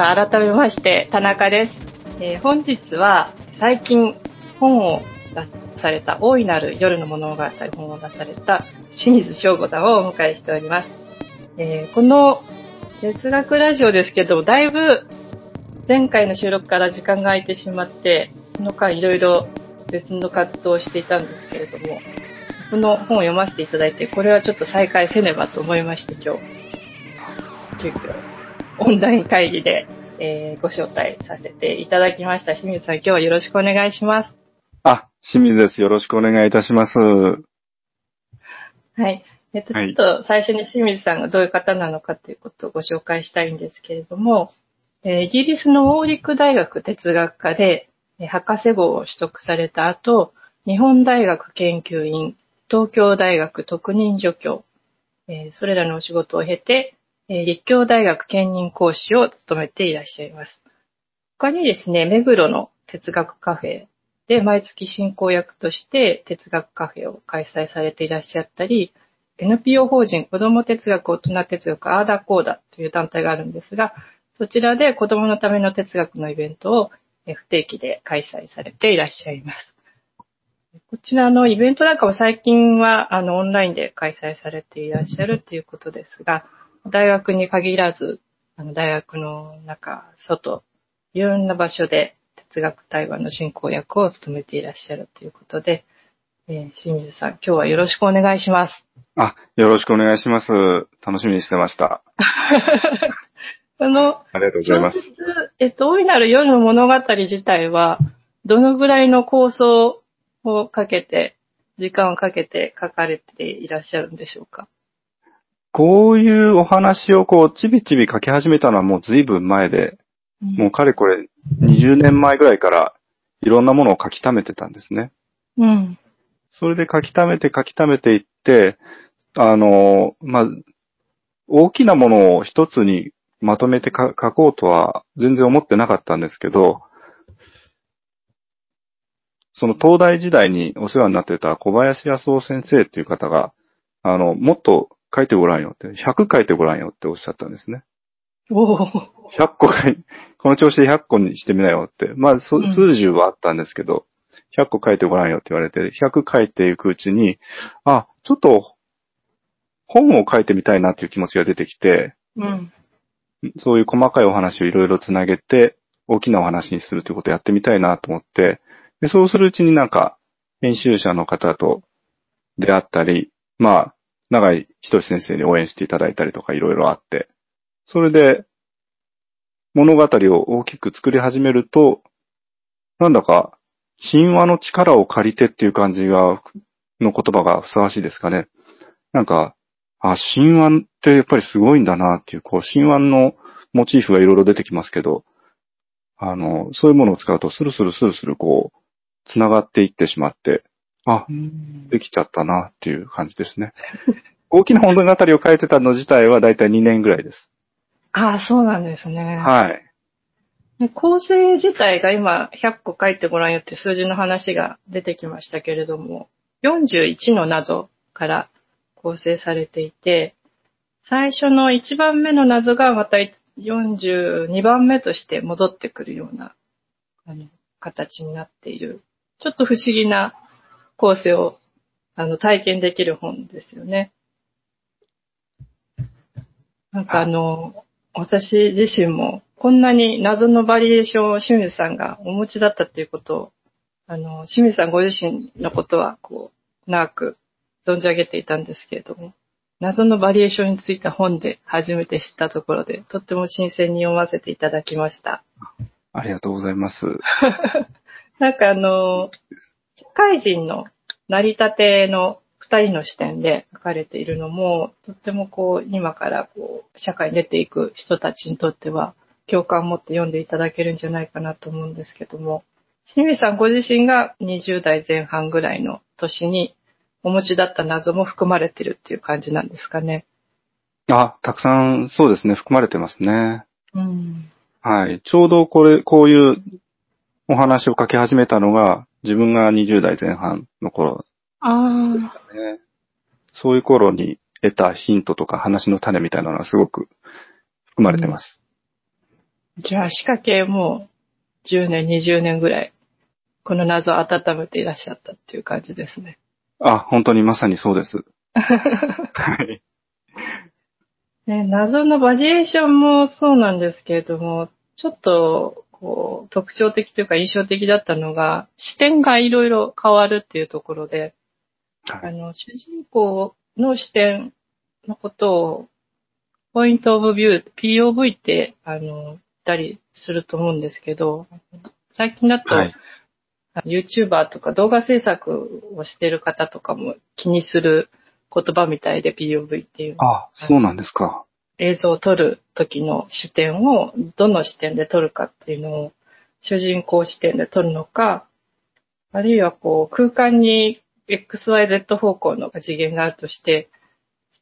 改めまして田中です、えー、本日は最近本を出された大いなる夜の物語本を出された清水翔吾さんをお迎えしております、えー、この哲学ラジオですけどだいぶ前回の収録から時間が空いてしまってその間いろいろ別の活動をしていたんですけれどもこの本を読ませていただいてこれはちょっと再開せねばと思いまして今日。オンライン会議で、えー、ご招待させていただきました。清水さん、今日はよろしくお願いします。あ、清水です。よろしくお願いいたします。はい。えっと、ちょっと最初に清水さんがどういう方なのかということをご紹介したいんですけれども、えー、イギリスのオーリック大学哲学科で、えー、博士号を取得された後、日本大学研究員、東京大学特任助教、えー、それらのお仕事を経て、え立教大学兼任講師を務めていらっしゃいます。他にですね、目黒の哲学カフェで毎月進行役として哲学カフェを開催されていらっしゃったり、NPO 法人子ども哲学大人哲学アーダコーダという団体があるんですが、そちらで子どものための哲学のイベントを不定期で開催されていらっしゃいます。こちらのイベントなんかも最近はあのオンラインで開催されていらっしゃるということですが、大学に限らず、あの大学の中、外、いろんな場所で哲学対話の進行役を務めていらっしゃるということで、えー、清水さん、今日はよろしくお願いします。あ、よろしくお願いします。楽しみにしてました。あの、ありがとうございます。えっと、大いなる夜の物語自体は、どのぐらいの構想をかけて、時間をかけて書かれていらっしゃるんでしょうか？こういうお話をこう、ちびちび書き始めたのはもう随分前で、うん、もうかれこれ20年前ぐらいからいろんなものを書き溜めてたんですね。うん。それで書き溜めて書き溜めていって、あの、まあ、大きなものを一つにまとめて書こうとは全然思ってなかったんですけど、その東大時代にお世話になってた小林康夫先生っていう方が、あの、もっと書いてごらんよって、100書いてごらんよっておっしゃったんですね。お100個書い、この調子で100個にしてみなよって。まあ、数十はあったんですけど、100個書いてごらんよって言われて、100書いていくうちに、あ、ちょっと、本を書いてみたいなっていう気持ちが出てきて、うん、そういう細かいお話をいろいろつなげて、大きなお話にするということをやってみたいなと思って、でそうするうちになんか、編集者の方と出会ったり、まあ、長井仁先生に応援していただいたりとかいろいろあって、それで物語を大きく作り始めると、なんだか神話の力を借りてっていう感じが、の言葉がふさわしいですかね。なんか、あ、神話ってやっぱりすごいんだなっていう、こう、神話のモチーフがいろいろ出てきますけど、あの、そういうものを使うとスルスルスルスルこう、繋がっていってしまって、あ、できちゃったなっていう感じですね。大きな物語を書いてたの自体はだいたい2年ぐらいです。ああ、そうなんですね。はい。構成自体が今100個書いてごらんよって数字の話が出てきましたけれども、41の謎から構成されていて、最初の1番目の謎がまた42番目として戻ってくるような形になっている、ちょっと不思議な構成をあの体験できる本ですよね。なんかあの、私自身もこんなに謎のバリエーションを清水さんがお持ちだったっていうことを、あの、清水さんご自身のことはこう、長く存じ上げていたんですけれども、謎のバリエーションについた本で初めて知ったところで、とっても新鮮に読ませていただきました。ありがとうございます。なんかあの、社会人の成り立ての二人の視点で書かれているのも、とってもこう、今からこう、社会に出ていく人たちにとっては、共感を持って読んでいただけるんじゃないかなと思うんですけども、清水さんご自身が20代前半ぐらいの年にお持ちだった謎も含まれてるっていう感じなんですかね。あ、たくさんそうですね、含まれてますね。うん。はい。ちょうどこれ、こういうお話を書き始めたのが、自分が20代前半の頃ああ。そういう頃に得たヒントとか話の種みたいなのはすごく含まれてます。じゃあ仕掛けも10年、20年ぐらい、この謎を温めていらっしゃったっていう感じですね。あ、本当にまさにそうです。はい。ね、謎のバジエーションもそうなんですけれども、ちょっと、こう、特徴的というか印象的だったのが、視点がいろいろ変わるっていうところで、はい、あの、主人公の視点のことを、ポイントオブビュー、POV って、あの、言ったりすると思うんですけど、最近だと、はい、YouTuber とか動画制作をしてる方とかも気にする言葉みたいで POV っていう。あ、そうなんですか。映像を撮る時の視点をどの視点で撮るかっていうのを主人公視点で撮るのか、あるいはこう空間に XYZ 方向の次元があるとして、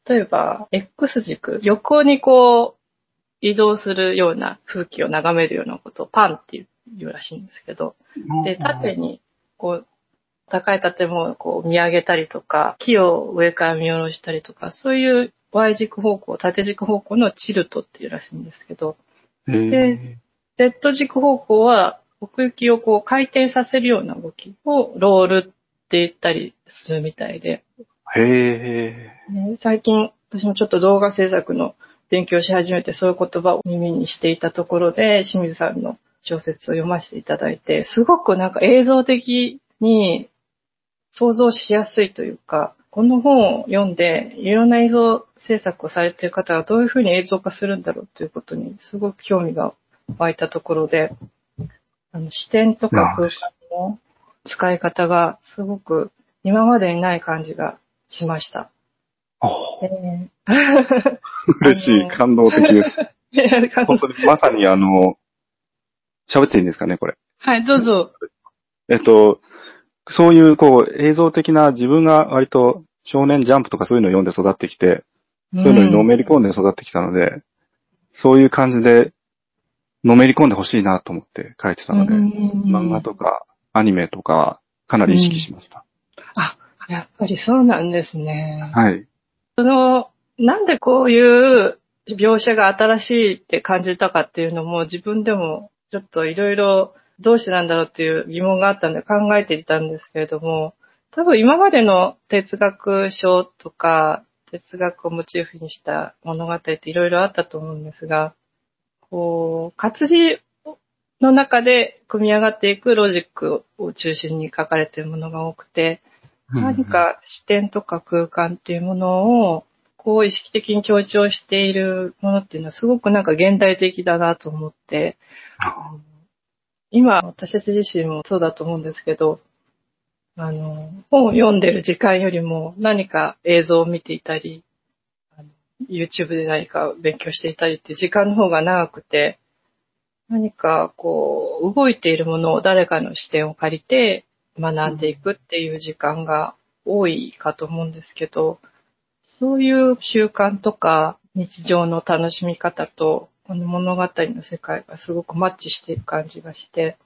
例えば X 軸、横にこう移動するような風景を眺めるようなことをパンっていうらしいんですけど、で、縦にこう高い建物をこう見上げたりとか、木を上から見下ろしたりとか、そういう Y 軸方向、縦軸方向のチルトっていうらしいんですけど、で、Z 軸方向は奥行きをこう回転させるような動きをロールって言ったりするみたいで。へー。最近私もちょっと動画制作の勉強し始めてそういう言葉を耳にしていたところで清水さんの小説を読ませていただいて、すごくなんか映像的に想像しやすいというか、この本を読んで、いろんな映像制作をされている方がどういうふうに映像化するんだろうということにすごく興味が湧いたところで、あの視点とか空間の使い方がすごく今までにない感じがしました。えー、嬉しい、感動的です。本当にまさにあの、喋っていいんですかね、これ。はい、どうぞ。えっと、そういう、こう、映像的な自分が割と少年ジャンプとかそういうのを読んで育ってきて、そういうのにのめり込んで育ってきたので、うん、そういう感じで、のめり込んでほしいなと思って書いてたので、漫画とかアニメとか、かなり意識しました、うん、あ、やっぱりそうなんですね。はい。その、なんでこういう描写が新しいって感じたかっていうのも自分でもちょっといろいろどうしてなんだろうっていう疑問があったんで考えていたんですけれども、多分今までの哲学書とか、哲学をモチーフにした物語っていろいろあったと思うんですが、こう、活字の中で組み上がっていくロジックを中心に書かれているものが多くて、何か視点とか空間っていうものを、こう意識的に強調しているものっていうのはすごくなんか現代的だなと思って、今、私たち自身もそうだと思うんですけど、あの、本を読んでる時間よりも何か映像を見ていたり、YouTube で何か勉強していたりって時間の方が長くて、何かこう、動いているものを誰かの視点を借りて学んでいくっていう時間が多いかと思うんですけど、そういう習慣とか日常の楽しみ方とこの物語の世界がすごくマッチしている感じがして、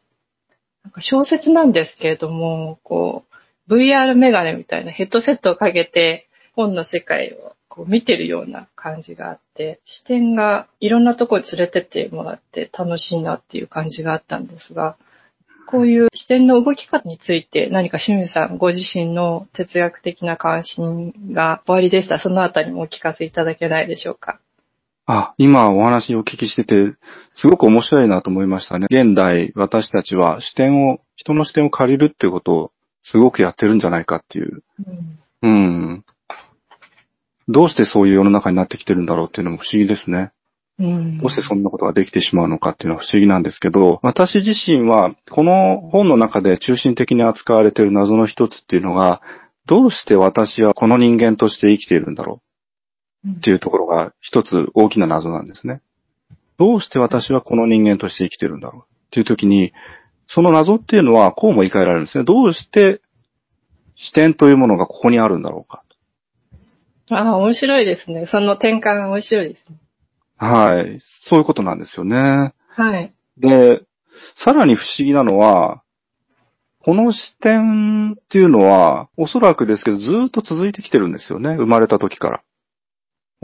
なんか小説なんですけれども、こう、VR メガネみたいなヘッドセットをかけて本の世界をこう見てるような感じがあって、視点がいろんなところに連れてってもらって楽しいなっていう感じがあったんですが、こういう視点の動き方について何か清水さんご自身の哲学的な関心が終わりでした。そのあたりもお聞かせいただけないでしょうか。あ、今お話をお聞きしてて、すごく面白いなと思いましたね。現代、私たちは視点を、人の視点を借りるっていうことをすごくやってるんじゃないかっていう。うん。うん、どうしてそういう世の中になってきてるんだろうっていうのも不思議ですね。うん、どうしてそんなことができてしまうのかっていうのは不思議なんですけど、私自身はこの本の中で中心的に扱われている謎の一つっていうのが、どうして私はこの人間として生きているんだろうっていうところが一つ大きな謎なんですね。どうして私はこの人間として生きてるんだろうっていう時に、その謎っていうのはこうも言い換えられるんですね。どうして視点というものがここにあるんだろうか。ああ、面白いですね。その転換が面白いですね。はい。そういうことなんですよね。はい。で、さらに不思議なのは、この視点っていうのは、おそらくですけど、ずっと続いてきてるんですよね。生まれた時から。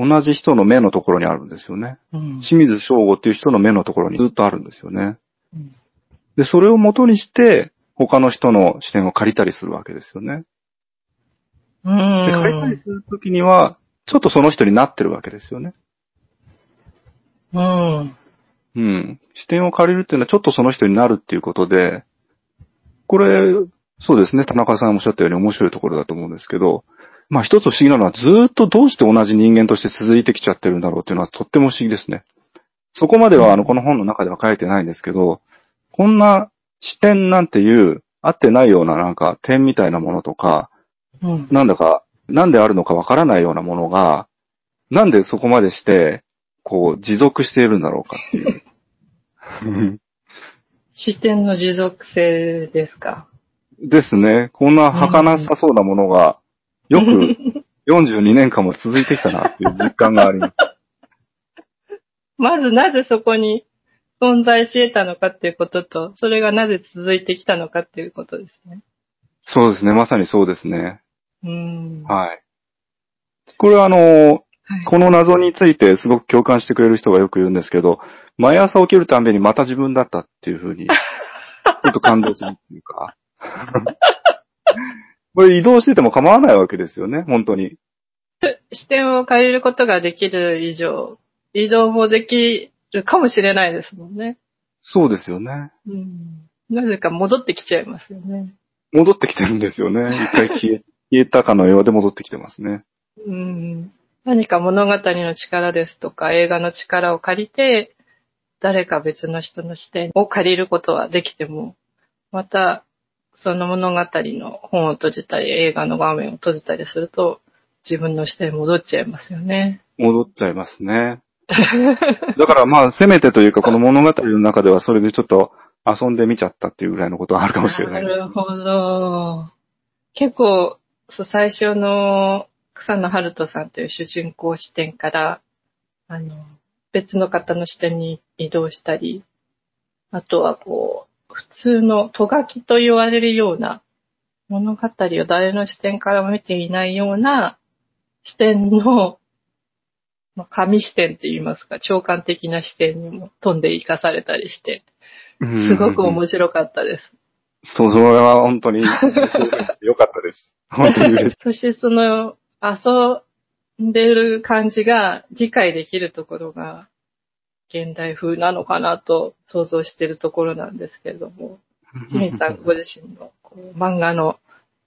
同じ人の目のところにあるんですよね。うん。清水翔吾っていう人の目のところにずっとあるんですよね。うんで、それを元にして、他の人の視点を借りたりするわけですよね。うで、借りたりん。するときには、ちょっとその人になってるわけですよね。うん。うん。視点を借りるっていうのはちょっとその人になるっていうことで、これ、そうですね、田中さんおっしゃったように面白いところだと思うんですけど、まあ一つ不思議なのはずーっとどうして同じ人間として続いてきちゃってるんだろうっていうのはとっても不思議ですね。そこまではあの、この本の中では書いてないんですけど、こんな視点なんていう、合ってないようななんか点みたいなものとか、うん。なんだか、なんであるのかわからないようなものが、なんでそこまでして、こう、持続しているんだろうかっていう。視点の持続性ですか？ですね。こんな儚さそうなものが、よく42年間も続いてきたなっていう実感があります。まずなぜそこに存在し得たのかっていうことと、それがなぜ続いてきたのかっていうことですね。そうですね。まさにそうですね。うん。ははい。これはあの、いこの謎についてすごく共感してくれる人がよく言うんですけど、毎朝起きるたんびにまた自分だったっていうふうに、ちょっと感動するっていうか。これ移動してても構わないわけですよね、本当に。視点を借りることができる以上、移動もできるかもしれないですもんね。そうですよね。うん。なぜか戻ってきちゃいますよね。戻ってきてるんですよね。一回消え、消えたかのようで戻ってきてますね。うん。何か物語の力ですとか映画の力を借りて、誰か別の人の視点を借りることはできても、また、その物語の本を閉じたり、映画の画面を閉じたりすると、自分の視点に戻っちゃいますよね。戻っちゃいますね。だからまあ、せめてというか、この物語の中ではそれでちょっと遊んでみちゃったっていうぐらいのことはあるかもしれない。なるほど。結構、そう最初の草野春人さんという主人公視点から、あの、別の方の視点に移動したり、あとはこう、普通のとがきと言われるような物語を誰の視点からも見ていないような視点の、まあ、神視点って言いますか、長官的な視点にも飛んで生かされたりして、すごく面白かったです。そう、それは本当に、よかったです。本当に嬉しい。そしてその遊んでる感じが理解できるところが現代風なのかなと想像しているところなんですけれども、清水さんご自身のこう漫画の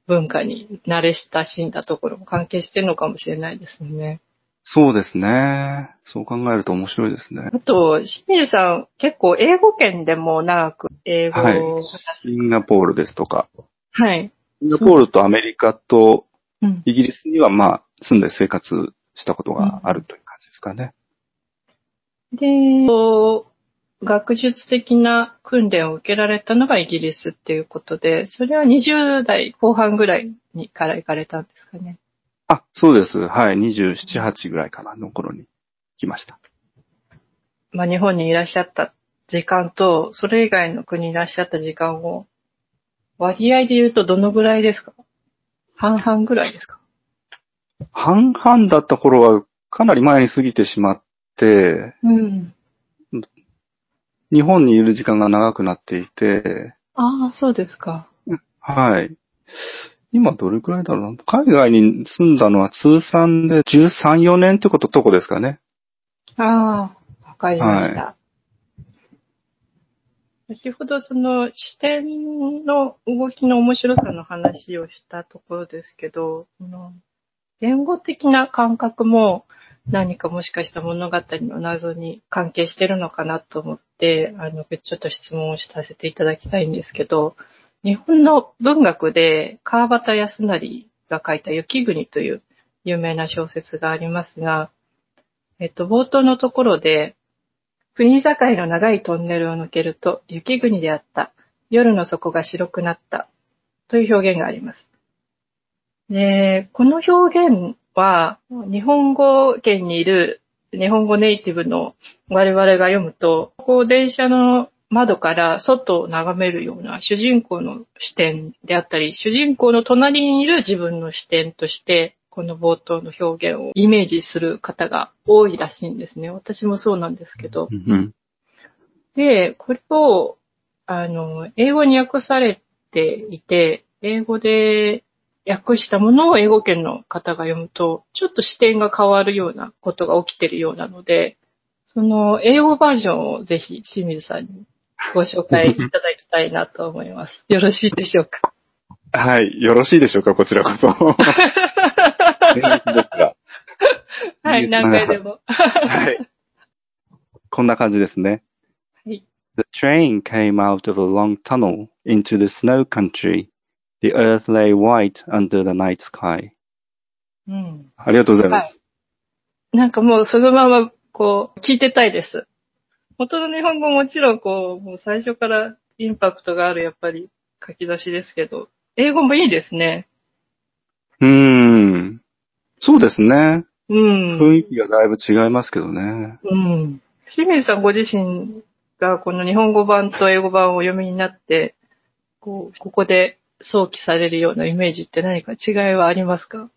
文化に慣れ親しんだところも関係してるのかもしれないですね。そうですね。そう考えると面白いですね。あと、清水さん結構英語圏でも長く英語をはい話す。シンガポールですとか、はい。シンガポールとアメリカとうんイギリスにはまあ、住んで生活したことがあるという感じですかね。で、こう学術的な訓練を受けられたのがイギリスっていうことで、それは20代後半ぐらいにから行かれたんですかね。あ、そうです。はい。27、8ぐらいかな、の頃に来ました。まあ日本にいらっしゃった時間と、それ以外の国にいらっしゃった時間を、割合で言うとどのぐらいですか？半々ぐらいですか？半々だった頃はかなり前に過ぎてしまって、うん。日本にいる時間が長くなっていて、ああ、そうですか。はい。今どれくらいだろうな。海外に住んだのは通算で13、4年ってこと、とこですかね。ああ、わかりました。先ほどその視点の動きの面白さの話をしたところですけど、言語的な感覚も何かもしかした物語の謎に関係してるのかなと思って、あの、ちょっと質問をさせていただきたいんですけど、日本の文学で川端康成が書いた雪国という有名な小説がありますが、えっと、冒頭のところで、国境の長いトンネルを抜けると雪国であった。夜の底が白くなった。という表現があります。で、この表現は、日本語圏にいる日本語ネイティブの我々が読むと、こう電車の窓から外を眺めるような主人公の視点であったり、主人公の隣にいる自分の視点として、この冒頭の表現をイメージする方が多いらしいんですね。私もそうなんですけど。うんで、これを、あの、英語に訳されていて、英語で訳したものを英語圏の方が読むと、ちょっと視点が変わるようなことが起きてるようなので、その英語バージョンをぜひ清水さんにご紹介いただきたいなと思います。よろしいでしょうか？はい。よろしいでしょうかこちらこそ。はい、何回でも。はい。こんな感じですね。はい。The train came out of a long tunnel into the snow country. The earth lay white under the night sky. うん。ありがとうございます。はい。なんかもうそのまま、こう、聞いてたいです。元の日本語もちろん、こう、もう最初からインパクトがある、やっぱり書き出しですけど、英語もいいですね。うーん。そうですね。うん。雰囲気がだいぶ違いますけどね。うん。清水さんご自身がこの日本語版と英語版をお読みになって、こう、ここで想起されるようなイメージって何か違いはありますか？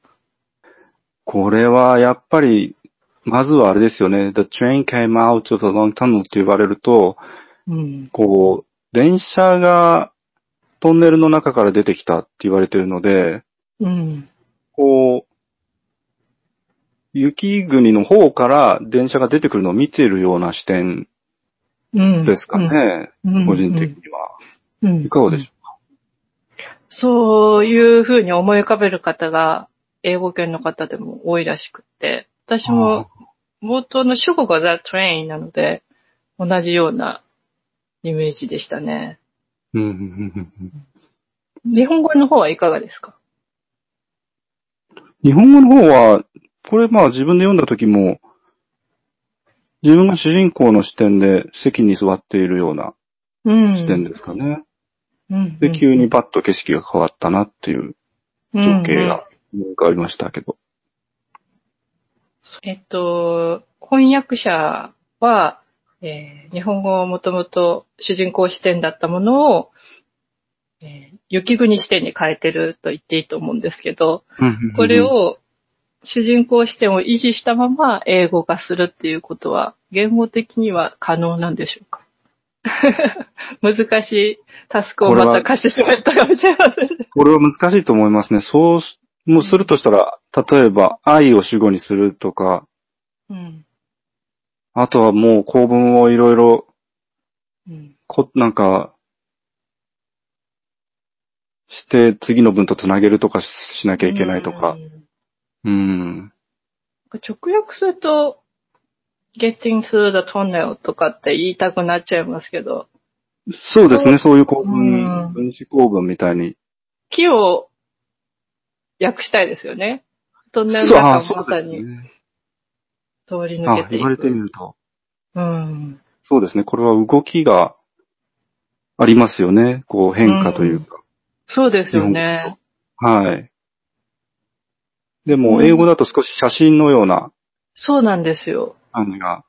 これはやっぱり、まずはあれですよね。The train came out of a long tunnel って言われると、うん。こう、電車がトンネルの中から出てきたって言われてるので、うん。こう、雪国の方から電車が出てくるのを見ているような視点うん。ですかね。うん。個人的には。うん。いかがでしょそういうふうに思い浮かべる方が、英語圏の方でも多いらしくって、私うも冒頭の主語が The Train なので、同じようなイメージでしたね。日本語の方はいかがですか？日本語の方は、これまあ自分で読んだ時も、自分が主人公の視点で席に座っているようなうん。視点ですかね。うん。で、急にパッと景色が変わったなっていう情景が思い浮かびましたけど。えっと、翻訳者は、えー日本語をもともと主人公視点だったものを、えー雪国視点に変えてると言っていいと思うんですけど、これ、を主人公視点を維持したまま英語化するっていうことは言語的には可能なんでしょうか？難しいタスクをまた貸してしまったかもしれませんね。これは難しいと思いますね。そうし、もうするとしたら、例えば愛を主語にするとか、うん。あとはもう構文をいろいろ、うん。こ、なんか、して次の文とつなげるとかしなきゃいけないとかう。ん。うん。直訳すると、getting through the tunnel とかって言いたくなっちゃいますけど、そうですね、そういう構う文、ん分子構文みたいに。木を訳したいですよね。トンネルそう、のあそう中をまさに。通り抜あけてい言われてみく。ると。うん。そうですね、これは動きがありますよね。こう変化というか。そうですよね。はい。でも、うん英語だと少し写真のようなそうなんですよ。感じが。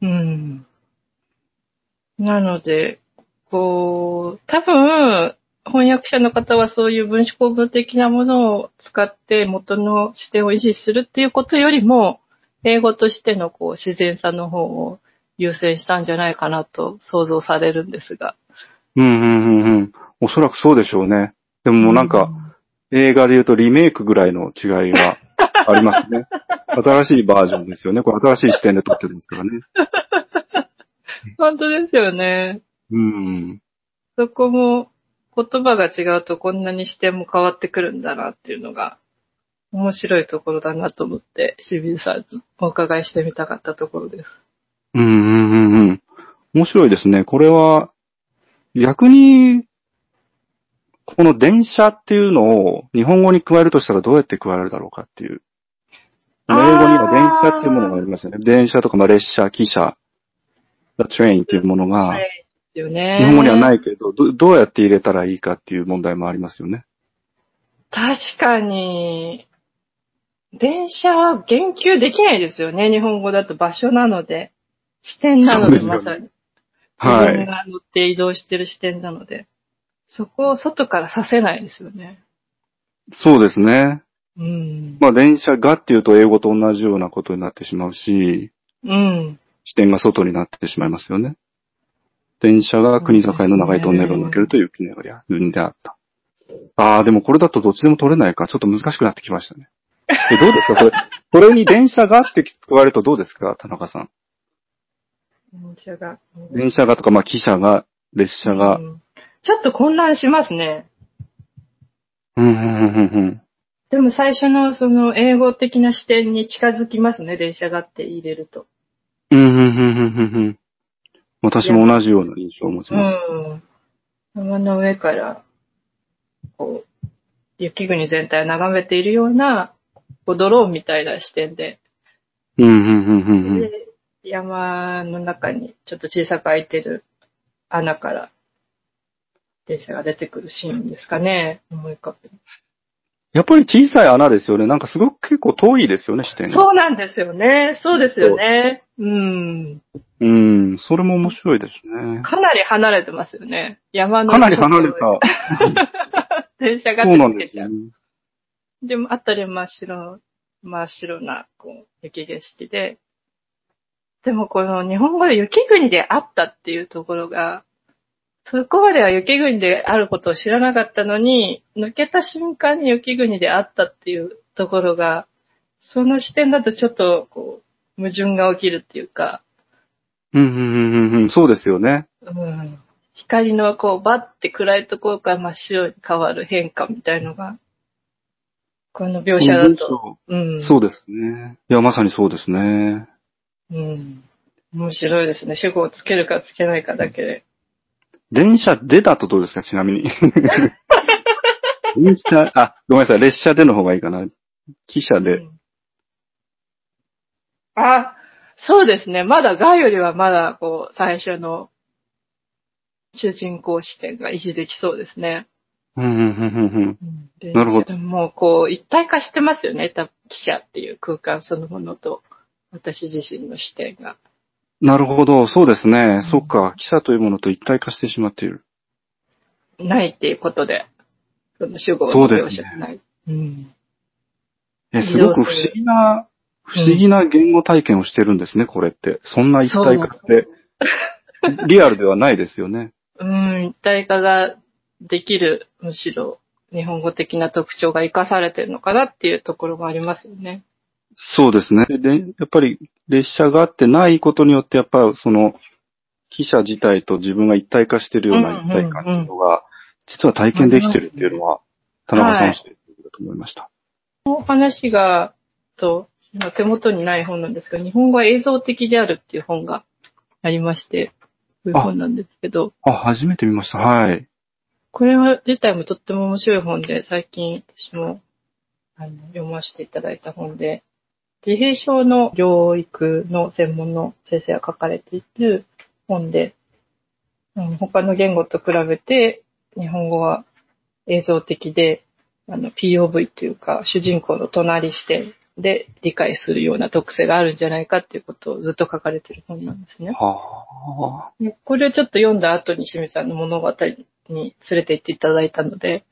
うん。なので、こう、多分、翻訳者の方はそういう分子構文的なものを使って元の視点を維持するっていうことよりも、英語としてのこう自然さの方を優先したんじゃないかなと想像されるんですが。うん、うん、うん、うん。おそらくそうでしょうね。でももうなんか、映画で言うとリメイクぐらいの違いがありますね。新しいバージョンですよね。これ新しい視点で撮ってるんですからね。本当ですよね。うん。そこも言葉が違うとこんなに視点も変わってくるんだなっていうのが面白いところだなと思って清水さんにお伺いしてみたかったところです。うん、うん、うん、うん。面白いですね。これは、逆に、この電車っていうのを日本語に加えるとしたらどうやって加えるだろうかっていう。英語には電車っていうものがありますよね。電車とか、まあ、列車、汽車、the train っていうものが。日本語にはないけど、どどうやって入れたらいいかっていう問題もありますよね。確かに、電車は言及できないですよね。日本語だと場所なので。視点なので、まさに。はい。自分が乗って移動してる視点なので。そこを外からさせないですよね。そうですね。うん。まあ電車がっていうと英語と同じようなことになってしまうし、うん。視点が外になってしまいますよね。電車が国境の長いトンネルを抜けると雪のやるんであった。ああ、でもこれだとどっちでも取れないか、ちょっと難しくなってきましたね。え、どうですか？これ、これに電車がって聞こえるとどうですか田中さん？電車が。電車がとか、まあ、汽車が、列車がう。んちょっと混乱しますね。うん、うん、うん、うん。でも最初のその英語的な視点に近づきますね、電車がって入れると。うん、うん、うん、うん、うんうん。私も同じような印象を持ちます。うん。山の上から、こう、雪国全体を眺めているような、こうドローンみたいな視点で、うん、うん、うん、うんうん。で山の中にちょっと小さく開いてる穴から電車が出てくるシーンですかね。思い浮かべるやっぱり小さい穴ですよね。なんかすごく結構遠いですよね、視点が。そうなんですよね。そうですよね。うん。うん、それも面白いですね。かなり離れてますよね。山の。かなり離れた。電車がそうなん出てきちゃう。ですよね。でも、あたり真っ白、真っ白な、こう、雪景色で。でも、この日本語で雪国であったっていうところが、そこまでは雪国であることを知らなかったのに、抜けた瞬間に雪国であったっていうところが、その視点だとちょっと、こう、矛盾が起きるっていうか、うん、うん、うん、うん、そうですよね。うん、光のこう、バッて暗いところから真っ白に変わる変化みたいのが、この描写だと、うん。そうですね。いや、まさにそうですね。うん。面白いですね。主語をつけるかつけないかだけで。電車でだとどうですか、ちなみに。電車、あ、ごめんなさい、列車での方がいいかな。汽車で。うんあ、そうですね。まだガよりはまだ、こう、最初の主人公視点が維持できそうですね。うん、うん、うん、うんうんなるほどでもう、こう、一体化してますよね。多分記者っていう空間そのものと、私自身の視点が。なるほど、そうですね。うんそっか、汽車というものと一体化してしまっている。ないっていうことで、その主語のそうですね。うん。え、すごく不思議な、不思議な言語体験をしてるんですね、これって。そんな一体化って、リアルではないですよね。うん、一体化ができる、むしろ日本語的な特徴が活かされてるのかなっていうところがありますよね。そうですね。で、やっぱり列車があってないことによって、やっぱその、汽車自体と自分が一体化してるような一体感っていうのが、実は体験できてるっていうのは、田中さんをしてると思いました。この話が、と、今手元にない本なんですが、日本語は映像的であるっていう本がありまして、そういう本なんですけど、あ、初めて見ました。はい。これは自体もとっても面白い本で、最近私もあの読ませていただいた本で、自閉症の療育の専門の先生が書かれている本で、うん他の言語と比べて日本語は映像的で、あの POV というか主人公の隣視点で理解するような特性があるんじゃないかっていうことをずっと書かれている本なんですね。はでこれをちょっと読んだ後に清水さんの物語に連れて行っていただいたので、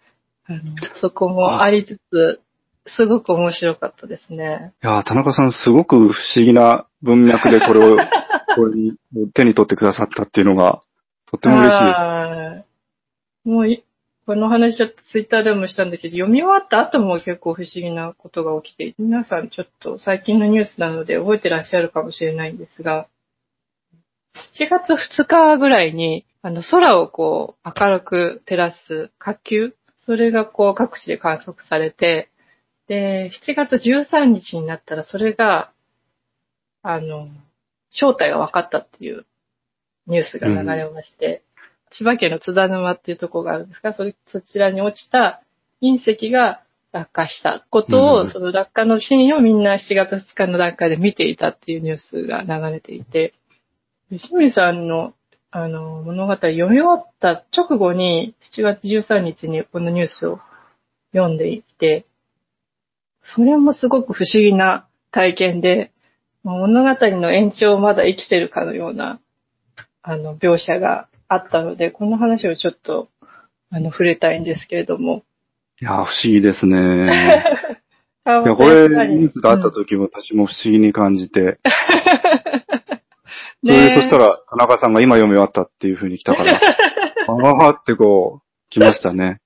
あのそこもありつつ、すごく面白かったですね。あ。いやー、田中さんすごく不思議な文脈でこれを、これに手に取ってくださったっていうのが、とっても嬉しいです。はいもうい、この話ちょっとツイッターでもしたんだけど、読み終わった後も結構不思議なことが起きて、皆さんちょっと最近のニュースなので覚えてらっしゃるかもしれないんですが、7月2日ぐらいに、あの、空をこう、明るく照らす火球それがこう、各地で観測されて、で、7月13日になったらそれが、あの、正体が分かったっていうニュースが流れまして、千葉県の津田沼っていうところがあるんですが、それ、そちらに落ちた隕石が落下したことを、うんその落下のシーンをみんな7月2日の段階で見ていたっていうニュースが流れていて、で清水さんの、あの、物語読み終わった直後に、7月13日にこのニュースを読んでいて、それもすごく不思議な体験で、物語の延長をまだ生きてるかのような、あの、描写があったので、この話をちょっと、あの、触れたいんですけれども。いやー、不思議ですね。いや、これ、ニュースであった時も私も不思議に感じて。それで、そしたら、田中さんが今読み終わったっていう風に来たから、ああってこう、来ましたね。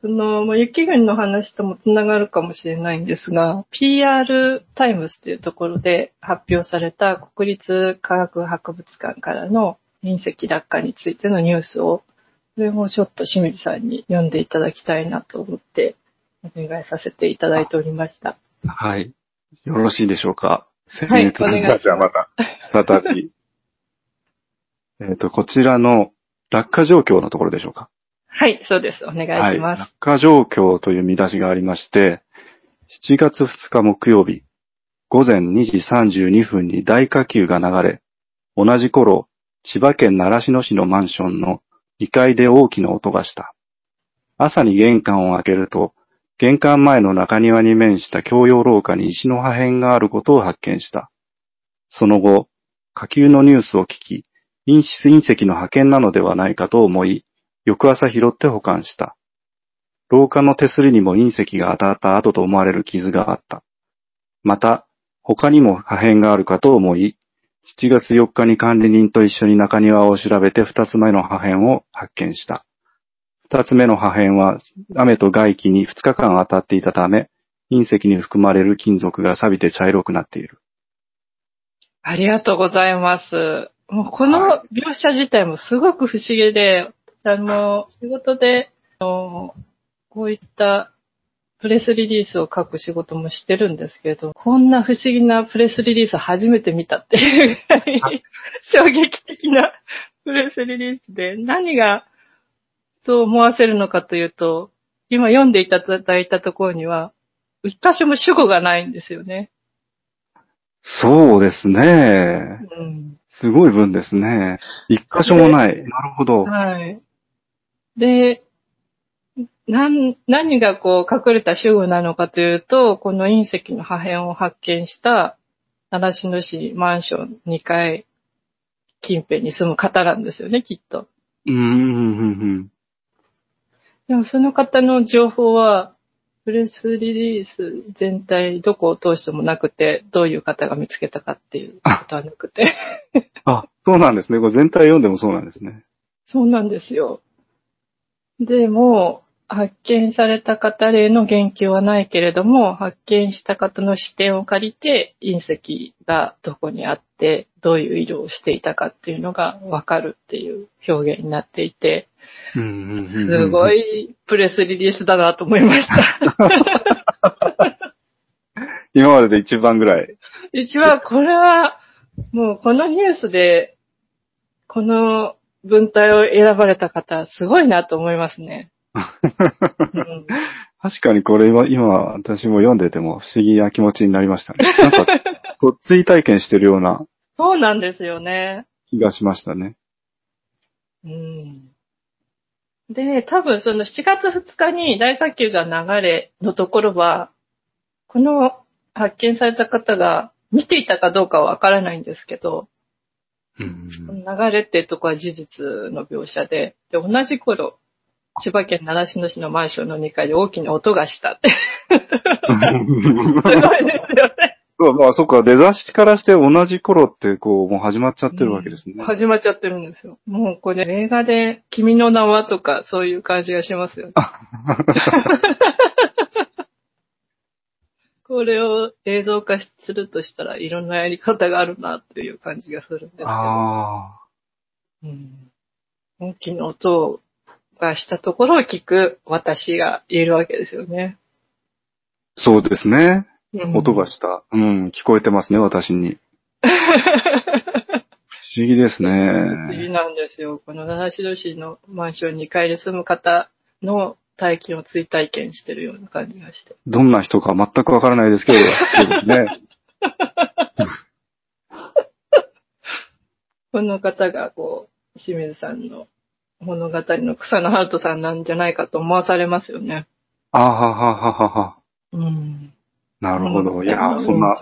その、まあ、雪国の話ともつながるかもしれないんですが、PR タイムスというところで発表された国立科学博物館からの隕石落下についてのニュースを、それもちょっと清水さんに読んでいただきたいなと思って、お願いさせていただいておりました。はい。よろしいでしょうか？はい、お願いします。じゃあまた、再び。えっと、こちらの落下状況のところでしょうか？はい、そうです。お願いします。はい、落下状況という見出しがありまして、7月2日木曜日、午前2時32分に大火球が流れ、同じ頃、千葉県習志野市のマンションの2階で大きな音がした。朝に玄関を開けると、玄関前の中庭に面した共用廊下に石の破片があることを発見した。その後、火球のニュースを聞き、隕石の破片なのではないかと思い、翌朝拾って保管した。廊下の手すりにも隕石が当たった跡と思われる傷があった。また、他にも破片があるかと思い、7月4日に管理人と一緒に中庭を調べて2つ目の破片を発見した。2つ目の破片は雨と外気に2日間当たっていたため、隕石に含まれる金属が錆びて茶色くなっている。ありがとうございます。もうこの描写自体もすごく不思議で、あの、仕事で、こういったプレスリリースを書く仕事もしてるんですけど、こんな不思議なプレスリリース初めて見たっていうぐらい衝撃的なプレスリリースで、何がそう思わせるのかというと、今読んでいただいたところには、一箇所も主語がないんですよね。そうですね。うん、すごい文ですね。一箇所もない。なるほど。はい。で、何、何がこう隠れた主語なのかというと、この隕石の破片を発見した習志野市マンション2階近辺に住む方なんですよね、きっと。うん、うん、うん。でもその方の情報は、プレスリリース全体どこを通してもなくて、どういう方が見つけたかっていうことはなくて。あ、そうなんですね。これ全体読んでもそうなんですね。そうなんですよ。でも、発見された方例の言及はないけれども、発見した方の視点を借りて、隕石がどこにあって、どういう色をしていたかっていうのがわかるっていう表現になっていて、すごいプレスリリースだなと思いました。今までで一番ぐらい。一番、これは、もうこのニュースで、この文体を選ばれた方、すごいなと思いますね。確かにこれ今、今私も読んでても不思議な気持ちになりましたね。なんか、こっ追体験してるような。そうなんですよね。気がしましたね。うん。で、多分その7月2日に大火球が流れのところは、この発見された方が見ていたかどうかはわからないんですけど、うん、流れってとこは事実の描写で、で、同じ頃、千葉県習志野市のマンションの2階で大きな音がしたって。すごいですよね。そう、まあそっか、出だしからして同じ頃ってこう、もう始まっちゃってるわけですね。うん、始まっちゃってるんですよ。もうこれ映画で君の名はとかそういう感じがしますよね。これを映像化するとしたらいろんなやり方があるなっていう感じがするんですけど。ああ。うん。大きな音がしたところを聞く私がいるわけですよね。そうですね。音がした。うん、聞こえてますね、私に。不思議ですね。不思議なんですよ。この七代市のマンション2階で住む方の体験を追体験してるような感じがして。どんな人か全くわからないですけど、そうですね。この方が、こう、清水さんの物語の草野春人さんなんじゃないかと思わされますよね。あははははは。うん。なるほど。いや、そんな、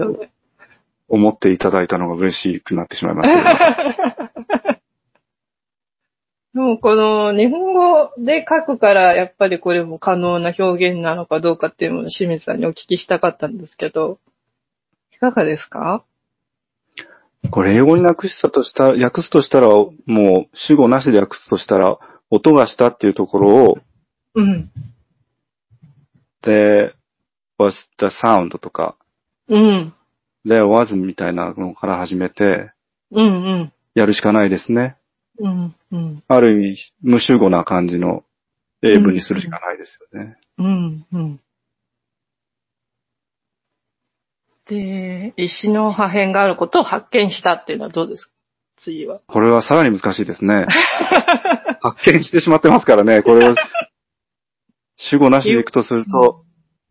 思っていただいたのが嬉しくなってしまいました。で もこの日本語で書くからやっぱりこれも可能な表現なのかどうかっていうのを清水さんにお聞きしたかったんですけど、いかがですか？これ英語に訳したとしたら、訳すとしたら、もう主語なしで訳すとしたら、音がしたっていうところを、うん。で、was the sound とか、うん。there was みたいなのから始めて、うんうん。やるしかないですね。うんうん。ある意味、無主語な感じの英文にするしかないですよね。うんうん。で、石の破片があることを発見したっていうのはどうですか？次は。これはさらに難しいですね。発見してしまってますからね。これを、主語なしでいくとすると、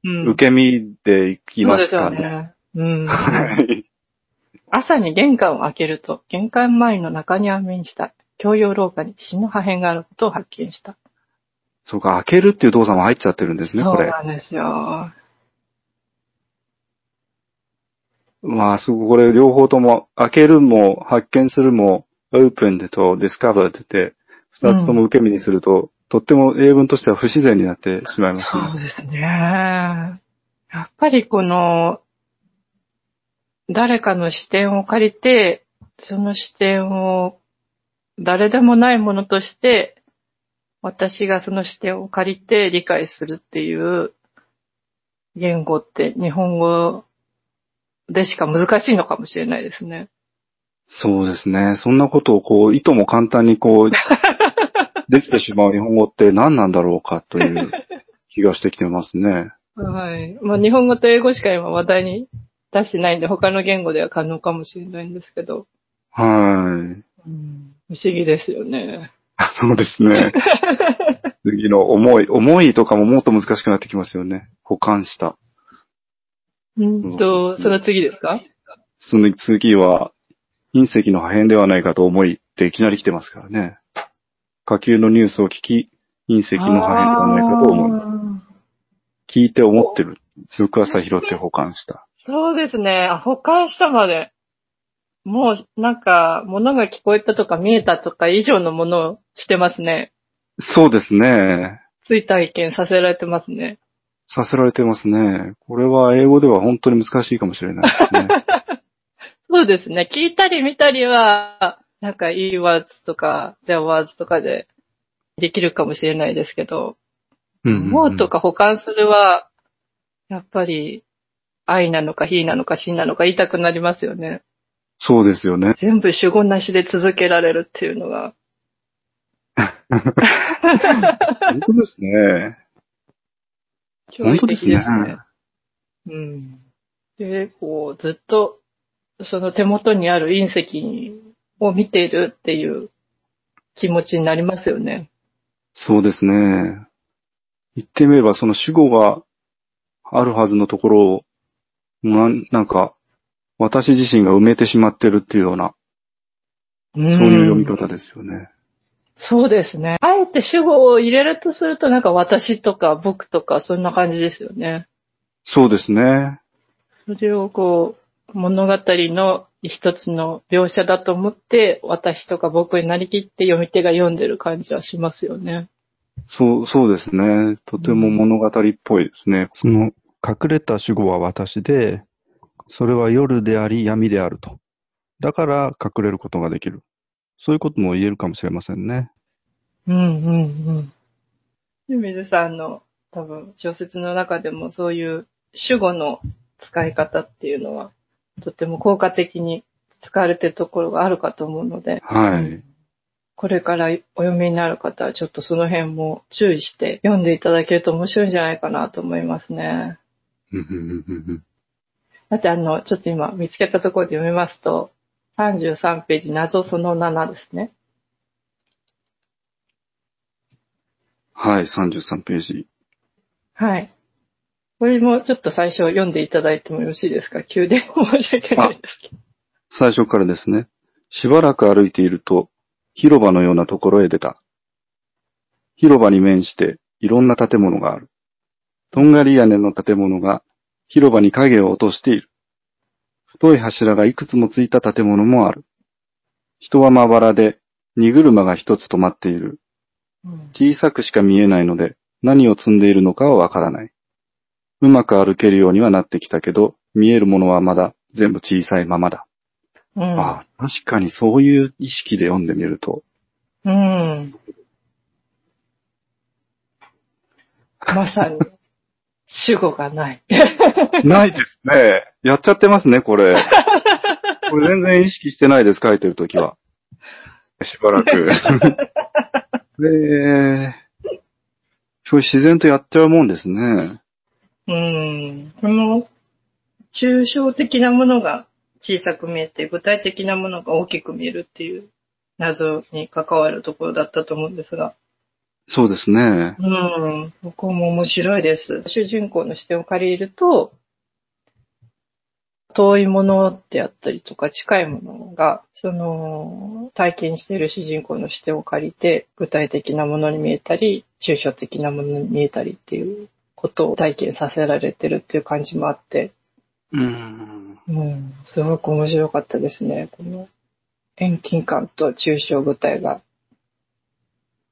うん。受け身でいきまそうですすよかね。ね。うん。はい。朝に玄関を開けると、玄関前の中庭面した共用廊下に石の破片があることを発見した。そうか、開けるっていう動作も入っちゃってるんですね、そうこれ。なんですよ。まあ、すごくこれ両方とも、開けるも発見するも、opened と discovered って、二つとも受け身にすると、とっても英文としては不自然になってしまいますね。そうですね。やっぱりこの、誰かの視点を借りて、その視点を誰でもないものとして、私がその視点を借りて理解するっていう言語って日本語でしか難しいのかもしれないですね。そうですね。そんなことをこう、意図も簡単にこう、できてしまう日本語って何なんだろうかという気がしてきてますね。はい。まあ日本語と英語しか今話題に出してないんで他の言語では可能かもしれないんですけど。はい。うん不思議ですよね。そうですね。次の思い、思いとかももっと難しくなってきますよね。保管した。うんと、その次ですか？その次は、隕石の破片ではないかと思いっていきなり来てますからね。火球のニュースを聞き、隕石の破片ではないかと思い。あー聞いて思ってる。翌朝拾って保管した。そうですね。あ保管したまで。もう、なんか、物が聞こえたとか見えたとか以上のものをしてますね。そうですね。追体験させられてますね。させられてますね。これは英語では本当に難しいかもしれないですね。そうですね。聞いたり見たりは、なんか e words とか the words とかでできるかもしれないですけど、うんうんうん思うとか保管するは、やっぱり愛なのか非なのか真なのか言いたくなりますよね。そうですよね。全部主語なしで続けられるっていうのが。本当ですね。本当ですね。うん。で、こう、ずっと、その手元にある隕石を見ているっていう気持ちになりますよね。そうですね。言ってみれば、その主語があるはずのところを、なんなんか、私自身が埋めてしまってるっていうような、そそういう読み方ですよね。そうですね。あえて主語を入れるとすると、なんか私とか僕とかそんな感じですよね。そうですね。それをこう、物語の一つの描写だと思って、私とか僕になりきって読み手が読んでる感じはしますよね。そう、そうですね。とても物語っぽいですね。その隠れた主語は私で、それは夜であり闇であると。だから隠れることができる。そういうことも言えるかもしれませんね。うんうんうん。清水さんの多分小説の中でもそういう主語の使い方っていうのはとても効果的に使われてるところがあるかと思うので、はい。これからお読みになる方はちょっとその辺も注意して読んでいただけると面白いんじゃないかなと思いますね。だってあの、ちょっと今見つけたところで読みますと、33ページ謎その7ですね。はい、33ページ。はい。これもちょっと最初読んでいただいてもよろしいですか？急で申し訳ないですけど。最初からですね。しばらく歩いていると、広場のようなところへ出た。広場に面していろんな建物がある。とんがり屋根の建物が広場に影を落としている。太い柱がいくつもついた建物もある。人はまばらで、荷車が一つ止まっている。うん小さくしか見えないので、何を積んでいるのかはわからない。うまく歩けるようにはなってきたけど、見えるものはまだ全部小さいままだ。うん。ああ、確かにそういう意識で読んでみると。うん。まさに、主語がない。ないですね。やっちゃってますね、これ。これ全然意識してないです、書いてるときは。しばらく。で、そう自然とやっちゃうもんですね。うん。この、抽象的なものが小さく見えて、具体的なものが大きく見えるっていう謎に関わるところだったと思うんですが。そうですね。うん。ここも面白いです。主人公の視点を借りると、遠いものであったりとか近いものが、その、体験している主人公の視点を借りて、具体的なものに見えたり、抽象的なものに見えたりっていうことを体験させられてるっていう感じもあって、うん。うん、すごく面白かったですね。この遠近感と抽象具体が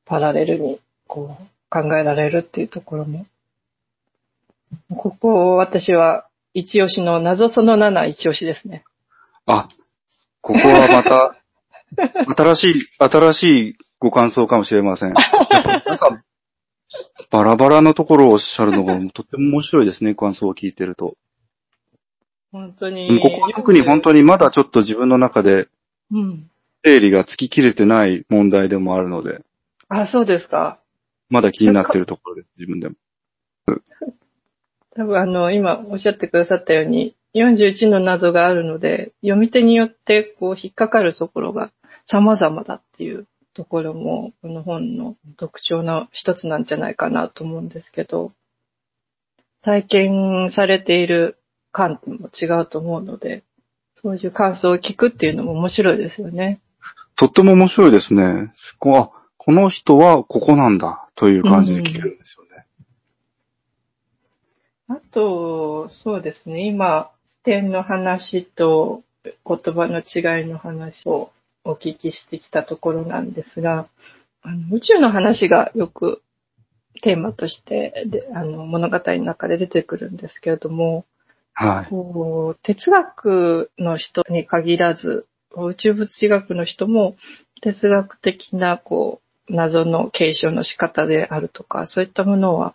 パラレルにこう考えられるっていうところも。ここ私は一押しの謎その7一押しですね。あ、ここはまた、新しい、新しいご感想かもしれません。なんか、バラバラのところをおっしゃるのがとっても面白いですね、感想を聞いてると。本当に。うんここは特に本当にまだちょっと自分の中でうん。整理がつききれてない問題でもあるので、あ、そうですか。まだ気になってるところです、自分でも。多分あの、今おっしゃってくださったように、41の謎があるので、読み手によってこう引っかかるところが様々だっていうところも、この本の特徴の一つなんじゃないかなと思うんですけど、体験されている感も違うと思うので、そういう感想を聞くっていうのも面白いですよね。とっても面白いですね。こあ、この人はここなんだ、という感じで聞けるんですよね。あと、そうですね、今、視点の話と言葉の違いの話をお聞きしてきたところなんですが、あの宇宙の話がよくテーマとしてであの物語の中で出てくるんですけれども、はい。こう哲学の人に限らず、宇宙物理学の人も哲学的なこう謎の継承の仕方であるとか、そういったものは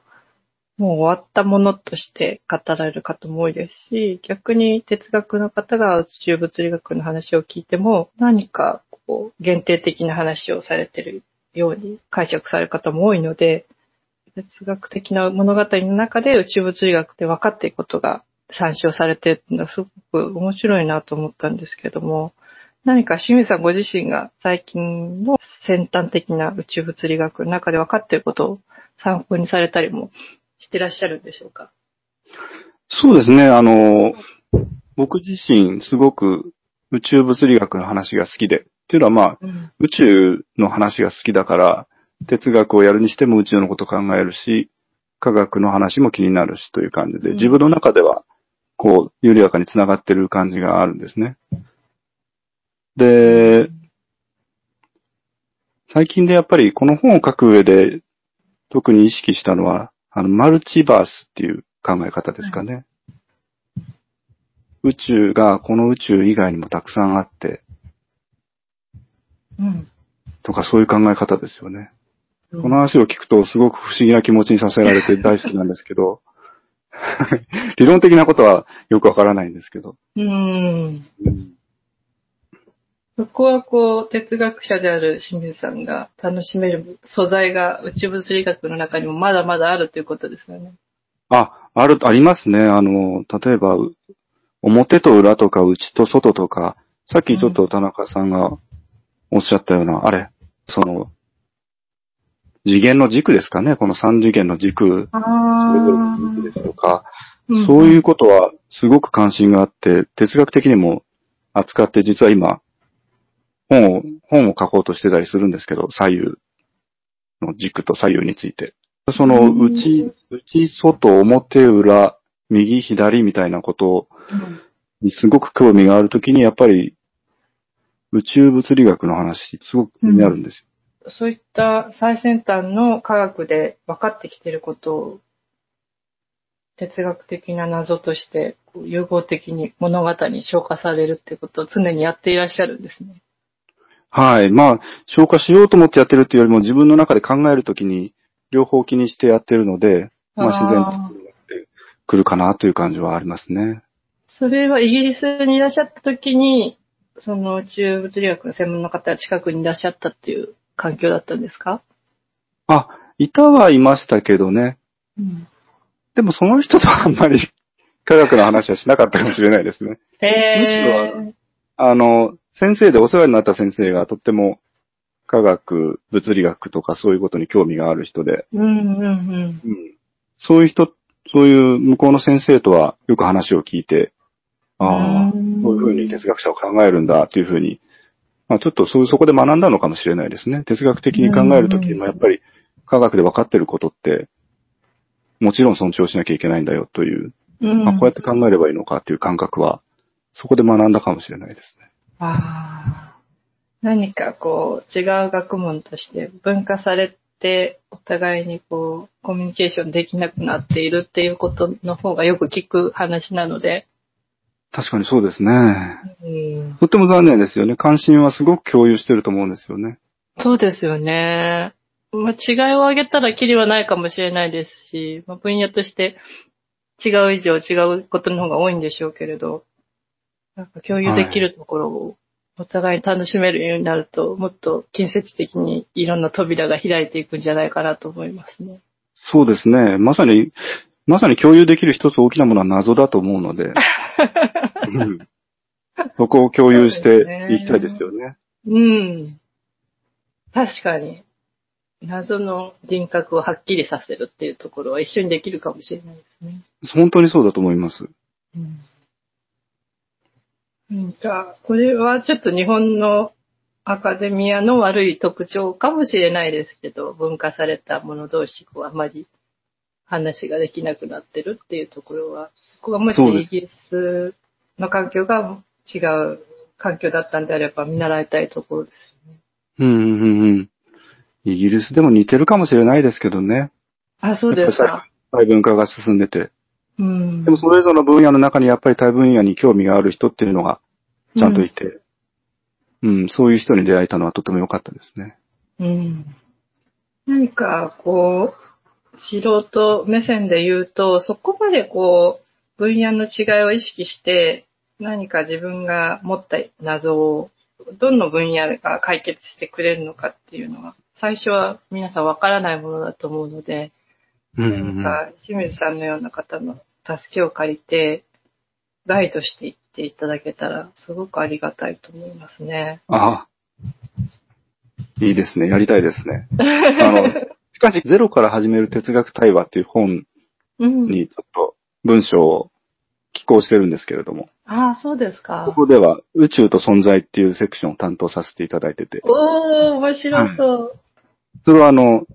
もう終わったものとして語られる方も多いですし、逆に哲学の方が宇宙物理学の話を聞いても何かこう限定的な話をされてるように解釈される方も多いので、哲学的な物語の中で宇宙物理学で分かっていくことが参照されてるっていうのはすごく面白いなと思ったんですけども、何か清水さんご自身が最近の先端的な宇宙物理学の中で分かっていることを参考にされたりもしてらっしゃるんでしょうか？そうですね、あの、僕自身すごく宇宙物理学の話が好きで、っていうのはまあ、うん。宇宙の話が好きだから、哲学をやるにしても宇宙のことを考えるし、科学の話も気になるしという感じで、うん自分の中では、こう、緩やかに繋がってる感じがあるんですね。で、最近でやっぱりこの本を書く上で特に意識したのは、あの、マルチバースっていう考え方ですかね。宇宙がこの宇宙以外にもたくさんあって、うん。とかそういう考え方ですよね。うんこの話を聞くとすごく不思議な気持ちにさせられて 大好きなんですけど、理論的なことはよくわからないんですけど。うん。うんそこはこう、哲学者である清水さんが楽しめる素材が宇宙物理学の中にもまだまだあるということですよね。あ、ある、ありますね。あの、例えば、う表と裏とか内と外とか、さっきちょっと田中さんがおっしゃったような、あれ、その、次元の軸ですかね。この三次元の軸、それぞれの軸ですとか、そういうことはすごく関心があって、哲学的にも扱って、実は今、本を、本を書こうとしてたりするんですけど、左右の軸と左右について。その、うん内、内、外、表、裏、右、左みたいなことうんにすごく興味があるときに、やっぱり、宇宙物理学の話、すごく気になるんですよ。そういった最先端の科学で分かってきていることを、哲学的な謎として融合的に物語に消化されるっていうことを常にやっていらっしゃるんですね。はい。まあ、消化しようと思ってやってるっていうよりも自分の中で考えるときに両方気にしてやってるので、まあ自然とってくるかなという感じはありますね。それはイギリスにいらっしゃったときに、その宇宙物理学の専門の方が近くにいらっしゃったっていう環境だったんですか？あ、いたはいましたけどね。うん、でもその人とはあんまり科学の話はしなかったかもしれないですね。へむしろ、あの、先生でお世話になった先生がとっても科学、物理学とかそういうことに興味がある人で、うんうんうん、そういう人、そういう向こうの先生とはよく話を聞いて、ああ、こういうふうに哲学者を考えるんだっていうふうに、まあちょっとそういうそこで学んだのかもしれないですね。哲学的に考えるときにもやっぱり科学で分かってることって、もちろん尊重しなきゃいけないんだよという、まあ、こうやって考えればいいのかっていう感覚は、そこで学んだかもしれないですね。ああ。何かこう、違う学問として分化されて、お互いにこう、コミュニケーションできなくなっているっていうことの方がよく聞く話なので。確かにそうですね。うん、とっても残念ですよね。関心はすごく共有してると思うんですよね。そうですよね。まあ、違いを挙げたらきりはないかもしれないですし、まあ、分野として違う以上違うことの方が多いんでしょうけれど、なんか共有できるところをお互い楽しめるようになると、もっと建設的にいろんな扉が開いていくんじゃないかなと思いますね。そうですね。まさに、まさに共有できる一つ大きなものは謎だと思うので、うん、そこを共有していきたいですよね。うねうん。確かに。謎の人格をはっきりさせるっていうところは一緒にできるかもしれないですね。本当にそうだと思います。うんじゃあ、これはちょっと日本のアカデミアの悪い特徴かもしれないですけど、分化された者同士、こう、あまり話ができなくなってるっていうところは、そこがもしイギリスの環境が違う環境だったんであれば見習いたいところですね。うんうんうん。イギリスでも似てるかもしれないですけどね。あ、そうですか。細分化が進んでて。うん、でもそれぞれの分野の中にやっぱり多分野に興味がある人っていうのがちゃんといて、うん、うん、そういう人に出会えたのはとても良かったですね。うん。何かこう、素人目線で言うと、そこまでこう、分野の違いを意識して、何か自分が持った謎を、どの分野が解決してくれるのかっていうのは、最初は皆さんわからないものだと思うので、うん、うん、なんか清水さんのような方の助けを借りて、ガイドしていっていただけたら、すごくありがたいと思いますね。ああ。いいですね。やりたいですね。あの、しかし、ゼロから始める哲学対話っていう本にちょっと文章を寄稿してるんですけれども。ああ、そうですか。ここでは宇宙と存在っていうセクションを担当させていただいてて。おー、面白そう。はい、それはあの、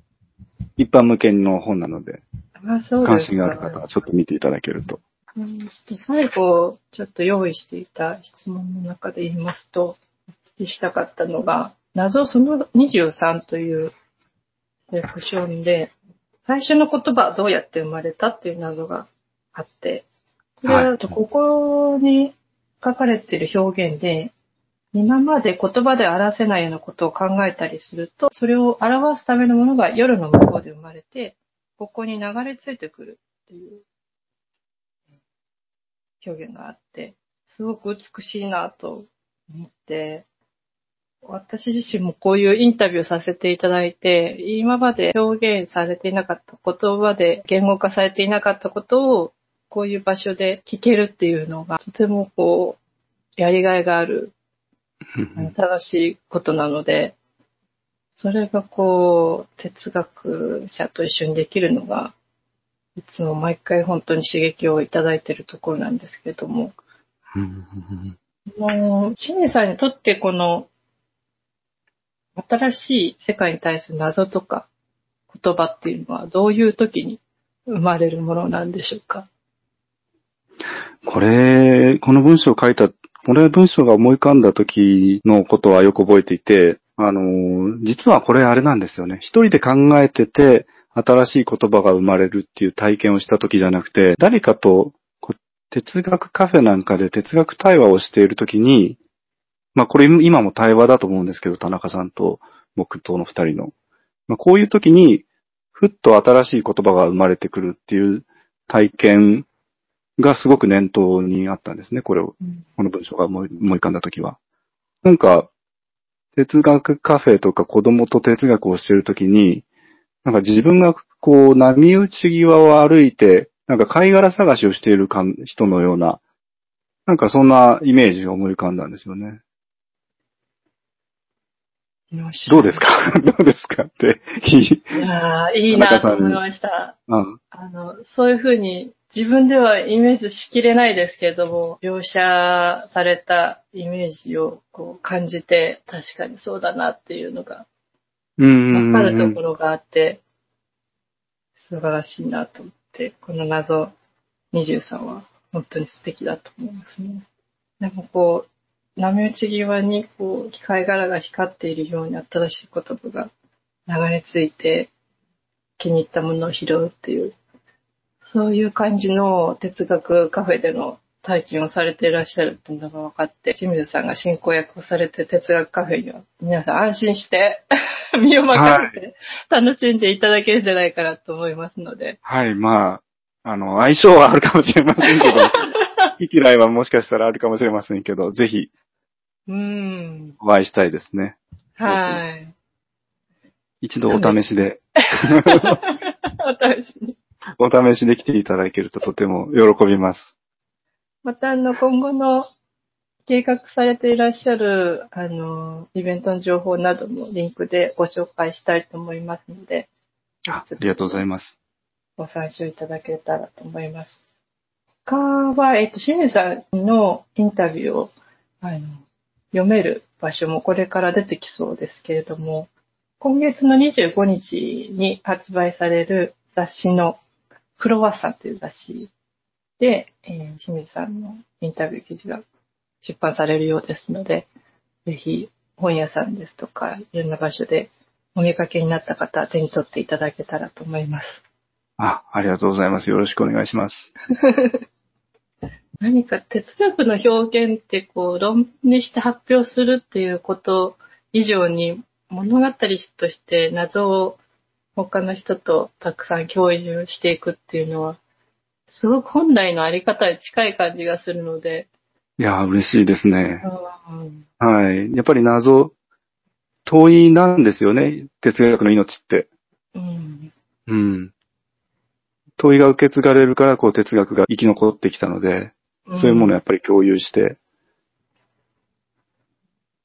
一般向けの本なので、関心がある方はちょっと見ていただけると。うん最後、ちょっと用意していた質問の中で言いますと、お聞きしたかったのが、謎その23というセクションで、最初の言葉はどうやって生まれたっていう謎があって、これはここに書かれている表現で、今まで言葉で表せないようなことを考えたりすると、それを表すためのものが夜の向こうで生まれて、ここに流れ着いてくるっていう表現があって、すごく美しいなと思って、私自身もこういうインタビューさせていただいて、今まで表現されていなかった言葉で言語化されていなかったことを、こういう場所で聞けるっていうのが、とてもこう、やりがいがある、楽しいことなので、それがこう、哲学者と一緒にできるのが、いつも毎回本当に刺激をいただいているところなんですけれども、もう、清水さんにとってこの、新しい世界に対する謎とか言葉っていうのはどういう時に生まれるものなんでしょうか？これ、この文章を書いたこれ文章が思い浮かんだ時のことはよく覚えていて、あの、実はこれあれなんですよね。一人で考えてて、新しい言葉が生まれるっていう体験をした時じゃなくて、誰かと哲学カフェなんかで哲学対話をしている時に、まあこれ今も対話だと思うんですけど、田中さんと僕との二人の。まあこういう時に、ふっと新しい言葉が生まれてくるっていう体験がすごく念頭にあったんですね、これを。この文章が思い浮かんだ時は。なんか、哲学カフェとか子供と哲学をしている時に、なんか自分がこう波打ち際を歩いて、なんか貝殻探しをしている人のような、なんかそんなイメージを思い浮かんだんですよね。どうですか？どうですか？っていやいいなと思いました。うん、あの、そういうふうに自分ではイメージしきれないですけれども、描写されたイメージをこう感じて、確かにそうだなっていうのが、わかるところがあって、素晴らしいなと思って、この謎23は本当に素敵だと思いますね。でもこう、波打ち際にこう、機械柄が光っているように新しい言葉が流れ着いて、気に入ったものを拾うっていう、そういう感じの哲学カフェでの体験をされていらっしゃるっていうのが分かって、清水さんが進行役をされて哲学カフェには皆さん安心して 身を任せて楽しんでいただけるんじゃないかなと思いますので。はい、まあ、あの、相性はあるかもしれませんけど、嫌いはもしかしたらあるかもしれませんけど、ぜひ、うん。お会いしたいですね。はい。一度お試しで？お試しに。お試しで来ていただけるととても喜びます。また、あの、今後の計画されていらっしゃる、あの、イベントの情報などもリンクでご紹介したいと思いますので。あありがとうございます。ご参照いただけたらと思います。他は、えっと、清水さんのインタビューを、あの、読める場所もこれから出てきそうですけれども、今月の25日に発売される雑誌のクロワッサンという雑誌で、えー、清水さんのインタビュー記事が出版されるようですので、ぜひ本屋さんですとか、いろんな場所でお見かけになった方、手に取っていただけたらと思います。あ、ありがとうございます。よろしくお願いします。何か哲学の表現ってこう論にして発表するっていうこと以上に物語として謎を他の人とたくさん共有していくっていうのはすごく本来のあり方に近い感じがするので。いや、嬉しいですね。はい。やっぱり謎、遠いなんですよね。哲学の命って。うん。うん。問いが受け継がれるから、こう哲学が生き残ってきたので、そういうものをやっぱり共有して、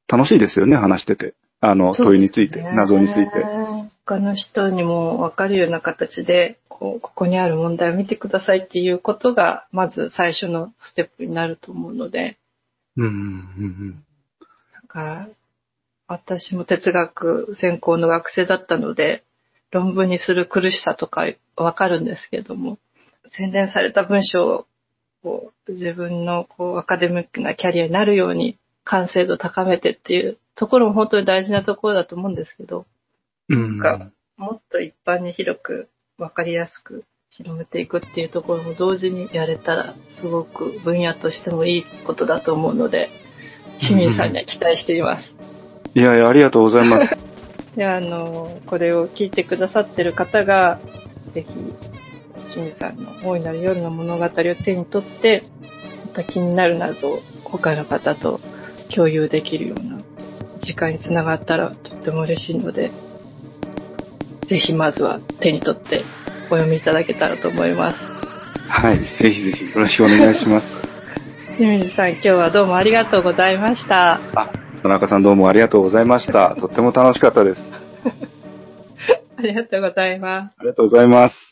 楽しいですよね、話してて。あの、問いについて、謎について。他の人にも分かるような形で、こう、ここにある問題を見てくださいっていうことが、まず最初のステップになると思うので。うん、うん、なんか、私も哲学専攻の学生だったので、論文にする苦しさとかわかるんですけども、洗練された文章を自分のこうアカデミックなキャリアになるように完成度高めてっていうところも本当に大事なところだと思うんですけど、なんかもっと一般に広く分かりやすく広めていくっていうところも同時にやれたらすごく分野としてもいいことだと思うので、清水さんには期待しています。いやいや、ありがとうございます。で、あの、これを聞いてくださってる方が、ぜひ、清水さんの大いなる夜の物語を手に取って、また気になる謎を他の方と共有できるような時間につながったらとっても嬉しいので、ぜひまずは手に取ってお読みいただけたらと思います。はい、ぜひぜひよろしくお願いします。清水さん、今日はどうもありがとうございました。あ、田中さんどうもありがとうございました。とっても楽しかったです。ありがとうございます。ありがとうございます。